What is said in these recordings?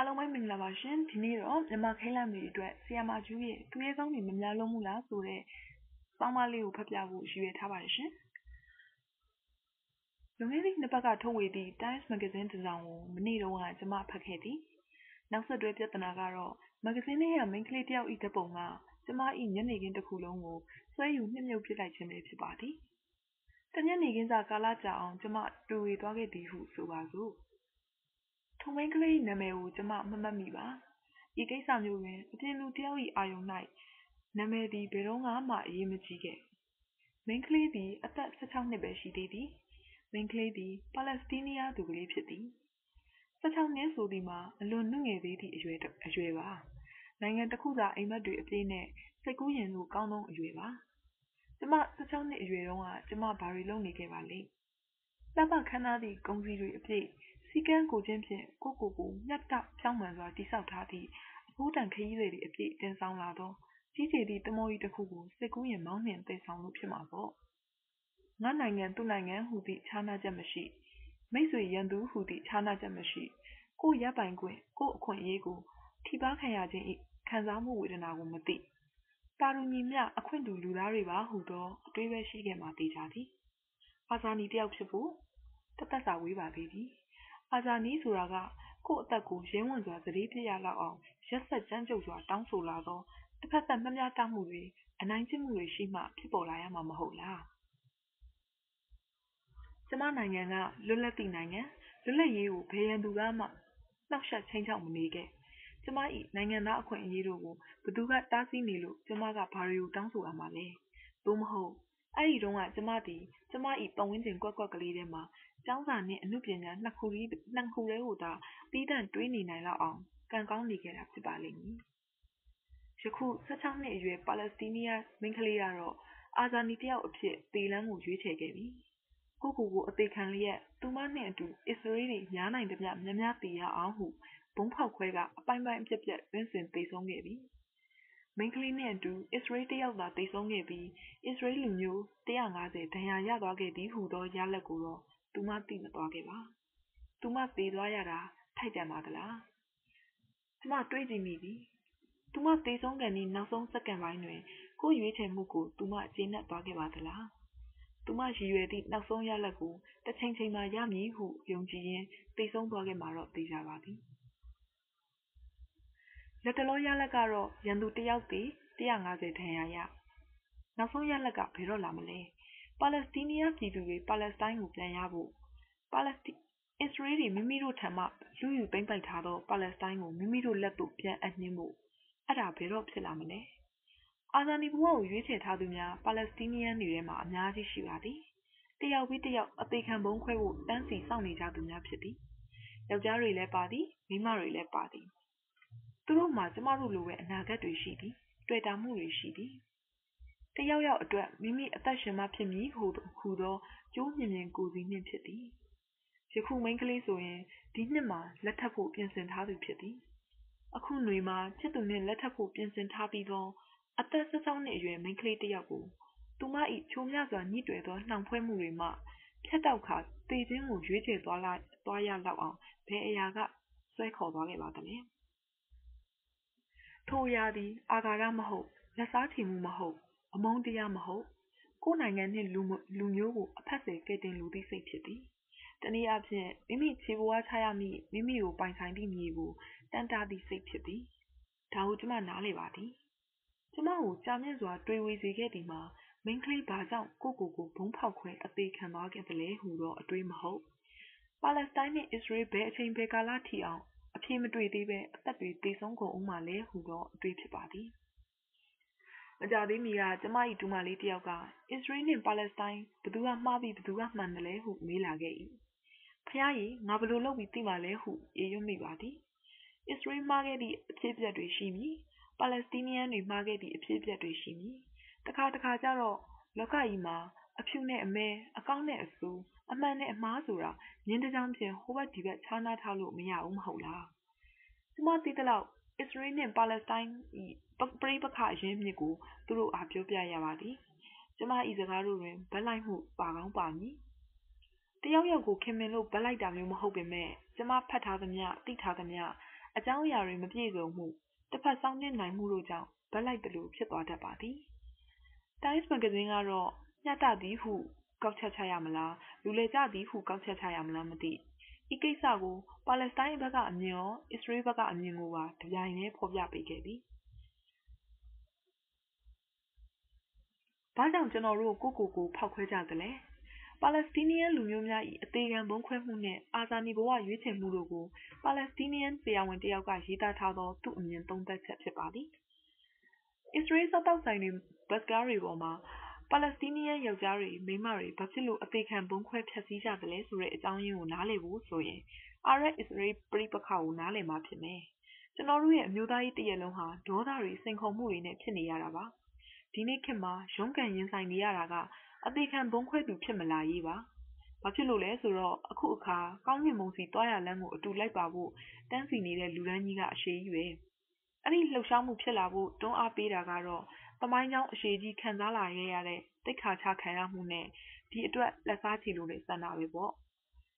အားလုံးပဲမင်္ဂလာပါရှင်ဒီနေ့တော့မြန်မာခိုင်းလမ်းတွေအတွက်ဆီယာမာကျူးရဲ့သူရဲကောင်းတွေမများလုံးမှုလားဆိုတဲ့စောင်းမလေးကိုဖတ်ပြဖို့ရည်ရွယ်ထားပါတယ်ရှင်လွန်ခဲ့သည့်နှစ်ပတ်ကထုတ်ဝေသည့် Times Magazine တစ်စောင်ကိုမနေ့တုန်းကကျွန်မဖတ်ခဲ့သည်နောက်ဆက်တွဲပြဿနာကတော့မဂ္ဂဇင်းထဲကမိန်းကလေးတယောက်ဤဓပုံကကျမ၏ညနေခင်းတစ်ခုလုံးကိုဆွဲယူနှိမ့်မြုပ်ပြစ်လိုက်ခြင်းပဲဖြစ်ပါသည်တညနေခင်းစာကာလကြာအောင်ကျမတူဝေသွားခဲ့သည်ဟုဆိုပါစို့ ထိုမိန်းကလေး၏နာမည်ကို ကျမမမှတ်မိပါ။ဤကိစ္စမျိုးတွင် အပြင်လူတစ်ယောက်၏အာရုံ၌နာမည်သည် ဘယ်တုန်းကမှ အရေးမကြီးခဲ့။မိန်းကလေးသည် အသက် ၁၆ နှစ်ပဲ ရှိသေးသည်။မိန်းကလေးသည် ပါလက်စတိုင်းနီးယားသူကလေးဖြစ်သည်။၁၆ နှစ်ဆိုသည်မှာ အလွန်နုငယ်သေးသည့် အရွယ်ပါ။နိုင်ငံတစ်ခုသာ အိမ်မက်တွေအပြည့်နဲ့ စိတ်ကူးယဉ်လို့ ကောင်းသောအရွယ်ပါ။ကျမ၁၆ နှစ်အရွယ်တုန်းက ကျမဘာတွေလုပ်နေခဲ့ပါလိမ့်။လှပခမ်းနားသည့် ကုန်စည်တွေအပြည့် စည်းကမ်းကိုခြင်းဖြင့်ကိုယ့်ကိုယ်ကိုမျှတဖြောင့်မှန်စွာတည်ဆောက်ထားသည့်အဖိုးတန်ခရီးသည်တွေအပြည့်တင်ဆောင်လာသောကြီးကျယ်သည့်သင်္ဘောကြီးတစ်ခုကိုစိတ်ကူးယဉ်မောင်းနှင်သယ်ဆောင်လို့ဖြစ်မှာပေါ့။ငါ့နိုင်ငံသူ့နိုင်ငံဟူသည့်ခြားနားချက်မရှိ၊မိတ်ဆွေရန်သူဟူသည့်ခြားနားချက်မရှိ၊ကိုယ့်ရပိုင်ခွင့်၊ကိုယ့်အခွင့်အရေးကိုထိပါးခံရခြင်း၏ခံစားမှုဝေဒနာကိုမသိ၊သာတူညီမျှအခွင့်တူလူသားတွေပါဟူသောအတွေးပဲရှိခဲ့မှာသေချာသည်။အာဇာနည်တစ်ယောက်ဖြစ်ဖို့တသက်စာဝေးပါသေးသည် အာဇာနည်ဆိုတာက ကိုယ့်အသက်ကို ရဲဝံ့စွာသတိဖြစ်ရလောက်အောင် ရက်စက်ကြမ်းကြုတ်စွာ တောင်းဆိုလာသောတစ်ဖက်သက်မမျှတမှုတွေ အနိုင်ကျင့်မှုတွေရှိမှ ဖြစ်ပေါ်လာရမှာ မဟုတ်လား ကျမနိုင်ငံက လွတ်လပ်သည့်နိုင်ငံ လွတ်လပ်ရေးကို ဘယ်ရန်သူကမှ နှောက်ယှက်ချင်းချောက်မနေခဲ့ ကျမ၏နိုင်ငံသားအခွင့်အရေးတို့ကိုဘသူက တားဆီးနေလို့ ကျမက ဘာတွေကို တောင်းဆိုရမှာလဲ သို့မဟုတ် အဲ့ဒီတုန်းက ကျမသည် ကျမ၏ပတ်ဝန်းကျင်ကွက်ကွက်ကလေးထဲမှာ ကျောင်းစာနှင့်အမှုပညာနှစ်ခုလေးနှစ်ခုလေးကိုသာပြီးတန့်တွေးနေနိုင်လောက်အောင် ကံကောင်းနေခဲ့တာဖြစ်ပါလိမ့်မည်။ယခု16နှစ်အရွယ် ပါလက်စတိုင်းနီးယားမိန်းကလေးကတော့ အာဇာနည်တယောက်အဖြစ်တေလန်းကို ရွေးချယ်ခဲ့ပြီ။ကိုကိုကို အသေးခံလျက် သူမနှင့်အတူ အစ္စရေးတွေ များနိုင်သမျှများများတည်ရအောင်ဟုဘုံဖောက်ခွဲကအပိုင်းပိုင်းအပြက်ပြက်တွင်းစင်သိဆုံးခဲ့ပြီ။ မိန်းကလေးနဲ့အတူ အစ္စရေးတယောက်သာသိဆုံးခဲ့ပြီး အစ္စရေးလူမျိုး150ဒဏ်ရာရသွားခဲ့သည်ဟူသော ရလဒ်ကိုတော့ သူမ သိမသွားခဲ့ပါ။သူမ သေသွားရတာ ထိုက်တန်ပါသလား။ကျမတွေးကြည့်မိပြီ။သူမ သေဆုံးကန်ဒီနောက်ဆုံးစက္ကန့်ပိုင်းတွင် ကိုရွေးချယ်မှုကို သူမ ကျေနပ်သွားခဲ့ပါသလား။သူမ ရည်ရွယ်သည့် နောက်ဆုံးရလဒ်ကိုတစ်ချိန်ချိန်မှာ ရမည်ဟု ယုံကြည်ရင်း သေဆုံးသွားခဲ့မှာတော့သိကြပါသည်။ လက်တလောရလဒ်ကတော့ရန်သူတယောက်တည်150ဒဏ်ရာရ။နောက်ဆုံးရလဒ်ကဘယ်တော့လာမလဲ။ပါလက်စတိုင်းနီးယားပြည်သူတွေပါလက်စတိုင်းကိုပြန်ရဖို့ပါလက်စတိုင်းအစ္စရေးတွေမိမိတို့ထံမှလူယူသိမ်းပိုက်ထားသောပါလက်စတိုင်းကိုမိမိတို့လက်သို့ပြန်အပ်နှင်းဖို့အဲ့ဒါဘယ်တော့ဖြစ်လာမလဲအာဇာနည်ဘဝကိုရွေးချယ်ထားသူများပါလက်စတိုင်းနီးယန်တွေထဲမှာအများကြီးရှိပါသည်တယောက်ပြီးတယောက်အသေးခံဘုံခွဲဖို့တန်းစီစောင့်နေကြသူများဖြစ်သည်ယောက်ျားတွေလည်းပါသည်မိန်းမတွေလည်းပါသည် သူတို့မှာ ကျမတို့လိုပဲ အနာဂတ်တွေရှိသည် တွေ့တာမှုတွေရှိသည်တယောက်ယောက်အတွက် မိမိအသက်ရှင်မှဖြစ်မည်ဟုဟူသောကျိုးမြင်မြင်ကိုယ်စီနှင့်ဖြစ်သည် ယခုမိန်းကလေးဆိုရင် ဒီနှစ်မှာ လက်ထပ်ဖို့ ပြင်ဆင်ထားသူဖြစ်သည် အခုຫນွေမှာ ချစ်သူနှင့် လက်ထပ်ဖို့ ပြင်ဆင်ထားပြီးသော အသက်16နှစ်အရွယ် မိန်းကလေးတစ်ယောက်ကို သူမ၏ချိုမြစွာညှိတွယ်သော နှောင်ဖွဲ့မှုတွေမှ ဖြတ်တောက်ခါတေခြင်းကို ရွေးချယ်သွားလိုက်သွားရလောက်အောင် ဘယ်အရာက ဆွဲခေါ်သွားခဲ့ပါသလဲ ထိုအရာသည် အာဃာတမဟုတ်လက်စားချီမှုမဟုတ်အမုန်းတရားမဟုတ်ကိုယ်နိုင်ငံနှင့်လူလူမျိုးကို အဖက်ဆယ်ကဲတင်လူသည့်စိတ်ဖြစ်သည်တနည်းအားဖြင့်မိမိခြေဘဝချရမည့်မိမိကိုပိုင်ဆိုင်သည့်မြေကိုတန်တာသည့်စိတ်ဖြစ်သည်ဒါကိုကျမနားလေပါသည်ကျမကိုကြာမြင့်စွာတွေးဝေစေခဲ့သည်မှာမိန်းကလေးဘာကြောင့်ကိုကိုကိုဘုံဖောက်ခွဲအသေးခံသွားခဲ့သလဲဟူသောအတွေးမဟုတ်ပါလက်စတိုင်းနှင့်အစ္စရေးဘယ်အချိန်ဘယ်ကာလထိအောင် အပြေမတွေ့သေးပဲအသက်တွေသေဆုံးကုန်ဦးမှလဲဟူသောအတွေးဖြစ်ပါသည်မကြသေးမီကကျမ၏ဒူမလေးတယောက်ကအစ္စရေးနှင့်ပါလက်စတိုင်းဘသူကမှားပြီးဘသူကမှန်တယ်လဲဟုမေးလာခဲ့၏ဖျားရီငါဘလို့လုပ်ပြီးသိမှလဲဟုအေးရွမိပါသည်အစ္စရေးမှားခဲ့သည့်အဖြစ်အပျက်တွေရှိမည်ပါလက်စတိုင်းနီးယန်တွေမှားခဲ့သည့်အဖြစ်အပျက်တွေရှိမည်တခါတခါကျတော့လောကကြီးမှာအဖြူနဲ့အမဲအကောင်းနဲ့အဆူအမှန်နဲ့အမှားဆိုတာညင်းတကြောင်ဖြင့်ဟိုဘက်ဒီဘက်ခြားနားထားလို့မရဘူးမဟုတ်လား ကျမသိတဲ့လောက် အစ္စရေးနဲ့ပါလက်စတိုင်းဤပရိပခအရင်းမြစ်ကို သူတို့အားပြောပြရပါသည်ကျမဤစကားတို့တွင်ဗက်လိုက်မှုပါကောင်းပါမည်တယောက်ယောက်ကိုခင်မင်လို့ဗက်လိုက်တာမျိုးမဟုတ်ပေမဲ့ကျမဖတ်ထားသမျှသိထားသမျှအကြောင်းအရာတွေမပြည့်စုံမှုတစ်ဖက်စောင်းတင်နိုင်မှုတို့ကြောင့်ဗက်လိုက်သလိုဖြစ်သွားတတ်ပါသည်။ Times မဂ္ဂဇင်းကတော့မျှတသည်ဟုကောက်ချက်ချရမလားလူလေကြသည်ဟုကောက်ချက်ချရမလားမသိ ဤကိစ္စကို ပါလက်စတိုင်းဘက်က အမြင်ရော အစ္စရေးဘက်က အမြင်ကိုပါတပြိုင်တည်း ဖော်ပြပေးခဲ့သည်။ဘာကြောင့် ကျွန်တော်တို့ ကိုကိုကို ဖောက်ခွဲကြသလဲ ပါလက်စတိုင်းလူမျိုးများ၏အသေးခံဘုံခွဲမှုနှင့် အာဇာနည်ဘဝရွေးချယ်မှုတို့ကို ပါလက်စတိုင်းဆရာဝန်တယောက်က ရေးသားထားသော သူ့အမြင်သုံးသပ်ချက်ဖြစ်ပါသည်။အစ္စရေး စားတောက်ဆိုင်တွေ ဘတ်ကားတွေပေါ်မှာ ပါလက်စတိုင်းယောက်ျားတွေမိန်းမတွေဘာဖြစ်လို့အသေးခံဘုံခွဲဖျက်ဆီးကြသလဲဆိုတဲ့အကြောင်းရင်းကိုနားလည်ဖို့ဆိုရင်အာရက်အစ္စရေးပြိပခါကိုနားလည်မှဖြစ်မယ်။ကျွန်တော်တို့ရဲ့အမျိုးသားရေးတရက်လုံးဟာဒေါသတွေစိန်ခေါ်မှုတွေနဲ့ဖြစ်နေရတာပါ။ဒီနေ့ခေတ်မှာရုန်းကန်ရင်ဆိုင်နေရတာကအသေးခံဘုံခွဲသူဖြစ်မလာရေးပါ။ဘာဖြစ်လို့လဲဆိုတော့အခုအခါကောင်းကင်ဘုံစီတွားရလမ်းကိုအတူလိုက်ပါဖို့တန်းစီနေတဲ့လူဒန်းကြီးကအရှိကြီးပဲ။အဲ့ဒီလှုပ်ရှားမှုဖြစ်လာဖို့တွန်းအားပေးတာကတော့ တမိုင်းကြောင်းအရှိကြီး ခံစားလာခဲ့ရတဲ့တိတ်ခါချခံရမှုနဲ့ ဒီအတွက်လက်စားချီလို့တဲ့စံတာပဲပေါ့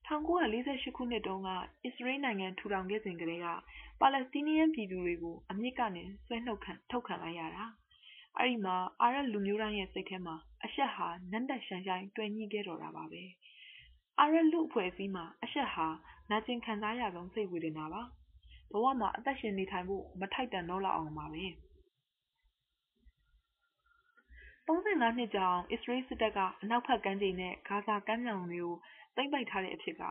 1948ခုနှစ်တုန်းက အစ္စရေးနိုင်ငံ ထူထောင်ခဲ့စဉ်ကတည်းက ပါလက်စတိုင်းပြည်သူတွေကို အမြစ်ကနေ ဆွဲနှုတ်ခံထုတ်ခံလိုက်ရတာ အဲ့ဒီမှာ အာရပ်လူမျိုးတိုင်းရဲ့ စိတ်ထဲမှာ အရှက်ဟာနတ်တက်ရှန်ဆိုင်တွင်ညှိခဲ့တော့တာပါပဲ အာရပ်လူအဖွဲ့အစည်းမှာ အရှက်ဟာ နာကျင်ခံစားရဆုံး စိတ်ဝေဒနာပါ ဘဝမှာ အသက်ရှင်နေထိုင်ဖို့ မထိုက်တန်တော့လောက်အောင်ပါပဲ 35နှစ်ကြာအောင် အစ္စရေးစစ်တပ်က အနောက်ဘက်ကမ်းခြေနဲ့ ဂါဇာကမ်းမြောင်တွေကို သိမ့်ပိုက်ထားတဲ့အဖြစ်က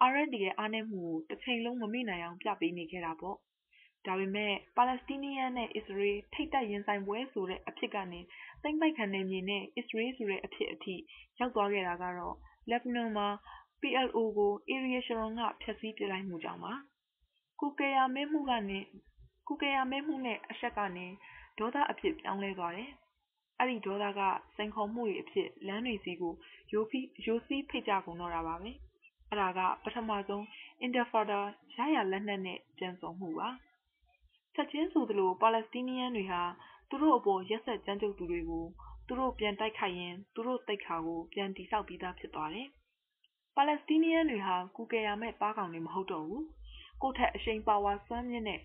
အာရက်ဒီရဲ့ အားနည်းမှုကိုတစ်ချိန်လုံး မမေ့နိုင်အောင် ပြပေးနေခဲ့တာပေါ့။ဒါပေမဲ့ ပါလက်စတိုင်းနဲ့ အစ္စရေး ထိတ်တက်ရင်ဆိုင်ပွဲဆိုတဲ့ အဖြစ်ကနေ သိမ့်ပိုက်ခံနေမြေနဲ့ အစ္စရေးဆိုတဲ့အဖြစ်အထိ ရောက်သွားခဲ့တာကတော့ လက်ဘနွန်မှာ PLO ကို Ariel Sharon က ဖျက်ဆီးပြလိုက်မှုကြောင့်ပါ။ကုကေယာမဲမှုကနေကုကေယာမဲမှုနဲ့အဆက်ကနေ ဒေါသအဖြစ် ပြောင်းလဲသွားတယ်။ အဲ့ဒီဒေါသကစိန်ခေါ်မှုတွေအဖြစ်လမ်းတွေစီကိုယိုဖိယိုစီးဖိတ်ကြကုန်တော့တာပါပဲအဲ့ဒါကပထမဆုံး Intifada ရရလက်နက်နဲ့ကြံစုံမှုပါချက်ချင်းဆိုသလိုပါလက်စတိုင်းတွေဟာသူတို့အပေါ်ရက်ဆက်ကြမ်းကြုတ်သူတွေကိုသူတို့ပြန်တိုက်ခိုက်ရင်သူတို့တိတ်ခါကိုပြန်တိဆောက်ပြီးသားဖြစ်သွားတယ်ပါလက်စတိုင်းတွေဟာကူကယ်ရမဲ့ပါးကောင်တွေမဟုတ်တော့ဘူးကိုထက်အရှိန်ပါဝါစွမ်းမြင့်တဲ့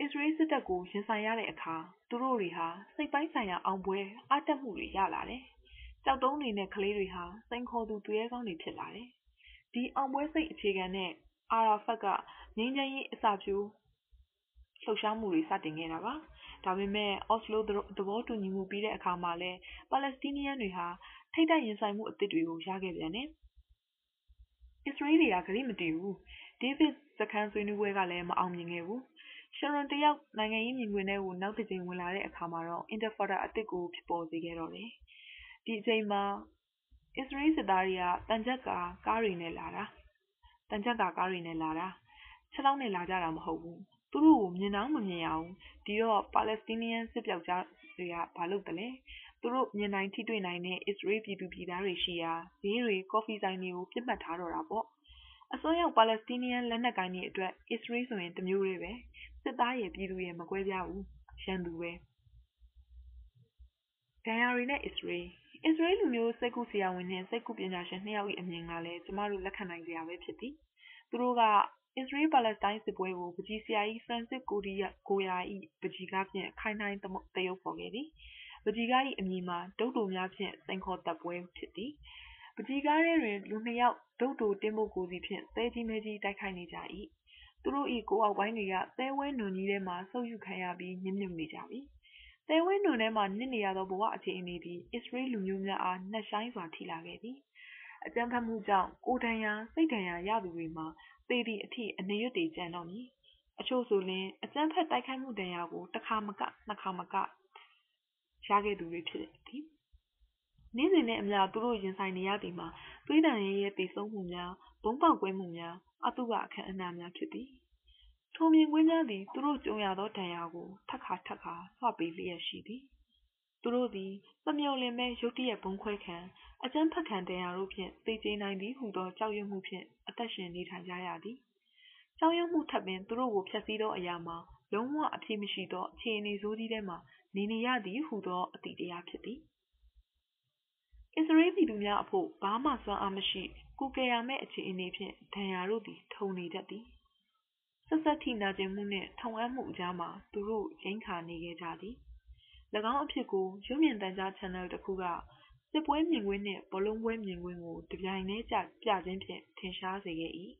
အစ္စရေးစစ်တပ်ကို ရင်ဆိုင်ရတဲ့အခါ သူတို့တွေဟာ စိတ်ပိုင်းဆိုင်ရာ အောင်ပွဲ အားတက်မှုတွေ ရလာတယ်။ကြောက်တုံးတွေနဲ့ ကလေးတွေဟာ စိန်ခေါ်သူ သူရဲကောင်းတွေ ဖြစ်လာတယ်။ဒီအောင်ပွဲစိတ် အခြေခံနဲ့ အာရာဖတ်က ငြိမ်းချမ်းရေး အစာပြိုးလှုပ်ရှားမှုတွေ စတင်ခဲ့တာပါ။ဒါပေမဲ့ အော့စလို သဘောတူညီမှု ပြီးတဲ့အခါမှာလဲပါလက်စတိုင်းတွေဟာ ထိတ်တိုက်ရင်ဆိုင်မှုအသစ်တွေကို ရခဲ့ပြန်တယ်။အစ္စရေးတွေကဂရိမတည်ဘူး။ဒေးဗစ်စခန်းဆွေးနွေးပွဲကလည်း မအောင်မြင်ခဲ့ဘူး ရှရွန်တယောက် နိုင်ငံရေးမြင်ကွင်းထဲကို နောက်တစ်ကြိမ် ဝင်လာတဲ့အခါမှာတော့အင်တာဖာတာအသစ်ကို ဖြစ်ပေါ်စေခဲ့တော့တယ်။ဒီအချိန်မှာ အစ္စရေးစစ်သားတွေကတန်ကြပ်ကာကားတွေနဲ့လာတာ။တန်ကြပ်ကာကားတွေနဲ့ လာတာ။ချက်လောက်နဲ့ လာကြတာမဟုတ်ဘူး။သူတို့ကို မြင်တော့မမြင်ရဘူး။ဒီတော့ ပါလက်စတိုင်းစစ်ပြောက်ကြားတွေက ဘာလုပ်တယ်လဲ။သူတို့ မြင်နိုင်ထိတွေ့နိုင်တဲ့ အစ္စရေးပြည်သူပြည်သားတွေရှိရာ ဈေးတွေ ကော်ဖီဆိုင်တွေကိုပြစ်မှတ်ထားတော့တာပေါ့။ အစိုးရပါလက်စတိုင်းလက်နက်ကိုင်းတွေအတွက် အစ္စရေးဆိုရင် တမျိုးတွေပဲ စစ်သားရဲ့ပြည်သူရဲ့မကွဲပြားဘူး ရန်သူပဲ ဒဏ်ရာတွေနဲ့ အစ္စရေးအစ္စရေးလူမျိုး စိတ်ကူဆရာဝန်နဲ့ စိတ်ကူပညာရှင် နှစ်ယောက်၏အမြင်ကလည်း ကျမတို့ လက်ခံနိုင်ကြရပဲဖြစ်သည် သူတို့က အစ္စရေးပါလက်စတိုင်းစစ်ပွဲကိုပကြီးဆရာကြီး ဖရန်စစ်ကိုဒီယာကိုယာ၏ပကြီးကားဖြင့် ခိုင်နိုင်တရုပ်ဖော်ခဲ့သည်ပကြီးကား၏အမည်မှာဒုတ်တူများဖြင့် စိန်ခေါ်တပ်ပွဲ ဖြစ်သည် ပကြီးကားထဲတွင် လူနှစ်ယောက်ဒုတ်တူတင်းဖို့ကိုစီဖြင့် သဲကြီးမဲကြီး တိုက်ခိုက်နေကြ၏သူတို့၏ကိုယ်အောက်ပိုင်းတွေက သဲဝဲနွန်ကြီးထဲမှာဆုပ်ယူခံရပြီးမြင့်မြုပ်နေကြပြီ။သဲဝဲနွန်ထဲမှာ နစ်နေရသော ဘဝအခြေအနေသည် အစ္စရေးလူမျိုးများအားနှက်ဆိုင်စွာ ထိလာခဲ့သည်။အကြမ်းဖက်မှုကြောင့် ကိုယ်ဒဏ်ရာ စိတ်ဒဏ်ရာရသူတွေမှာ သေသည့်အထိ အနေရွတ်တွေကြံတော့မည်။အချို့ဆိုရင် အကြမ်းဖက်တိုက်ခိုက်မှုဒဏ်ရာကို တစ်ခါမက နှစ်ခါမက ရခဲ့သူတွေ ဖြစ်သည်။ နေ့စဉ်နဲ့အမျှသူတို့ရင်ဆိုင်နေရသည်မှာသွေးတန်ရဲရဲတည်ဆုံးမှုများဘုံပေါက်ကွဲမှုများအတုပအခမ်းအနားများဖြစ်သည်ထိုမြင်ကွင်းများသည်သူတို့ကြုံရသောဒဏ်ရာကိုထပ်ခါထပ်ခါဆွပေးလျက်ရှိသည်သူတို့သည်မမျှော်လင့်မဲရုတ်တရက်ဘုံခွဲခံအကျန်းဖက်ခံဒဏ်ရာတို့ဖြင့်သိကျေနိုင်သည်ဟုသောကြောက်ရွံ့မှုဖြင့်အသက်ရှင်နေထိုင်ကြရသည်ကြောက်ရွံ့မှုထပ်ပင်သူတို့ကိုဖျက်ဆီးသောအရာမှာလုံးဝအဖြစ်မရှိသောအခြေအနေဆိုးကြီးထဲမှာနေနေရသည်ဟုသောအတိတရားဖြစ်သည် အစ္စရေးပြည်သူများအဖို့ဘာမှစွမ်းအားမရှိကုကယ်ရမဲ့အခြေအနေဖြင့်ဒဏ်ရာတို့သည်ထုံနေတတ်သည်စဆက်ဆက်ထိနာကျင်မှုနှင့်ထုံအပ်မှုအကြားမှာသူတို့ရိန်းခါနေခဲ့ကြသည်၎င်းအဖြစ်ကိုရုပ်မြင်သံကြား channel တစ်ခုကစစ်ပွဲမြင်ကွင်းနှင့်ဘောလုံးပွဲမြင်ကွင်းကိုတပြိုင်တည်းကျပြခြင်းဖြင့်ထင်ရှားစေခဲ့၏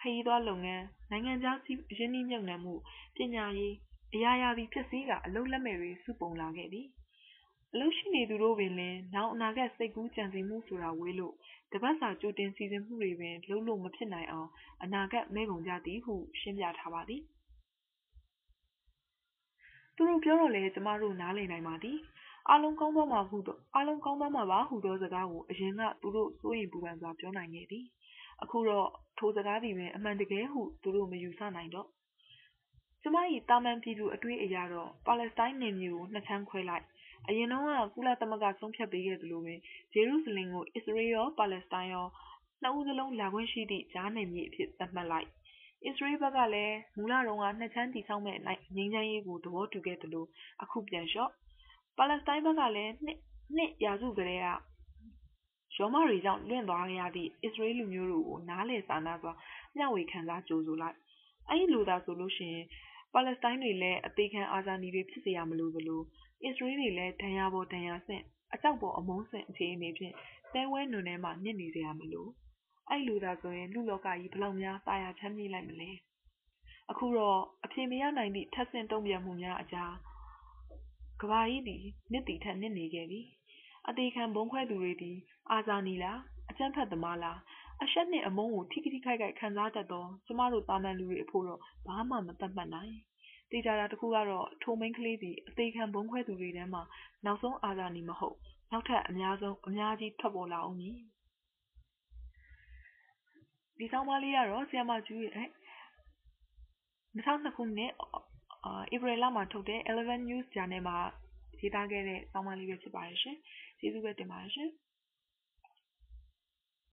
ခရီးသွားလုပ်ငန်းနိုင်ငံခြားရင်းနှီးမြှုပ်နှံမှုပညာရေးအရာရာသည်ဖြစ်စည်းကအလုပ်လက်မဲ့တွေစုပုံလာခဲ့သည် အလုပ်ရှိနေသူတို့ပင်လင်နောက်အနာဂတ်စိတ်ကူးကြံစည်မှုဆိုတာဝေးလို့ တပတ်စာကြိုတင်စီစဉ်မှုတွေပင် လုပ်လို့မဖြစ်နိုင်အောင် အနာဂတ်မဲကုန်ကြသည်ဟု ရှင်းပြထားပါသည်သူတို့ပြောတော့လေကျမတို့ နားလည်နိုင်ပါသည်အားလုံးကောင်းသွားမှာဟုအားလုံးကောင်းသွားမှာပါဟုသောစကားကို အရင်ကသူတို့စိုးရိမ်ပူပန်စွာပြောနိုင်ခဲ့သည်အခုတော့ထိုစကားသည်ပင်အမှန်တကယ်ဟုသူတို့မယူဆနိုင်တော့ကျမ၏တာမန်ပြည်သူအတွေ့အရတော့ပါလက်စတိုင်းနယ်မြေကိုနှစ်ချမ်းခွဲလိုက် အရင်တုန်းကတော့ ကုလသမဂ္ဂ ဆုံးဖြတ်ပေးခဲ့သလိုပဲ ဂျေရုဆလင်ကို အစ္စရေးရော၊ပါလက်စတိုင်းရော နှစ်ဦးစလုံး လာခွင့်ရှိသည့် ကြားနယ်မြေအဖြစ် သတ်မှတ်လိုက်။အစ္စရေးဘက်ကလည်း မူလတုန်းက နှစ်ခြမ်းတည်ဆောက်မယ့် ငြိမ်းချမ်းရေးကို သဘောတူခဲ့သလို အခု ပြန်လျှော့၊ပါလက်စတိုင်းဘက်ကလည်း ၂ ရာစုကတည်းက ရောမတွေကြောင့် လွင့်သွားရသည့် အစ္စရေးလူမျိုးတို့ကို နားလည်စာနာစွာ မျှဝေခံစား ကြိုဆိုလိုက်။အဲဒီလိုသာဆိုရင် ပါလက်စတိုင်းတွေလည်း အသေခံ အာဇာနည်တွေ ဖြစ်စရာမလိုသလို ။အစ္စရေးတွေလည်း ဒဏ်ရာပေါ်ဒဏ်ရာဆင့်၊အကြောက်ပေါ်အမုန်းဆင့် အခြေအနေဖြင့် သဲဝဲနွံထဲမှာ နစ်နေစရာမလို။အဲ့လိုသာဆိုရင် လူ့လောကကြီး ဘယ်လောက်များ သာယာချမ်းမြေ့လိုက်မလဲ။အခုတော့ အဖြေမရနိုင်သည့် ထပ်ဆင့်တုန့်ပြန်မှုများအကြား ကမ္ဘာကြီးသည် နစ်သည်ထက် နစ်နေခဲ့ပြီ။အသေခံဗုံးခွဲသူတွေသည် အာဇာနည်လား၊အကြမ်းဖက်သမားလား၊အရှက်နှင့်အမုန်းကို ထိထိခိုက်ခိုက် ခံစားတတ်သော ကျမတို့ သာမန်လူတွေအဖို့တော့ ဘာမှ မသတ်မှတ်နိုင် တေချာတာတခုကတော့ ထိုမိန်းကလေးသည် အသေးခံဘုံခွဲသူတွေထဲမှာ နောက်ဆုံးအာဇာနည်မဟုတ် နောက်ထပ် အများဆုံး အများကြီး ထွက်ပေါ်လာအောင်မည် ဒီဆောင်းပါးလေးကတော့ဆီယမကျူးရဲ့2002ခုနှစ်အာဧပြီလမှာထုတ်တဲ့11 News Journal မှာ ရေးသားခဲ့တဲ့ ဆောင်းပါးလေးပဲ ဖြစ်ပါတယ်ရှင် ကျေးဇူးပဲတင်ပါတယ်ရှင်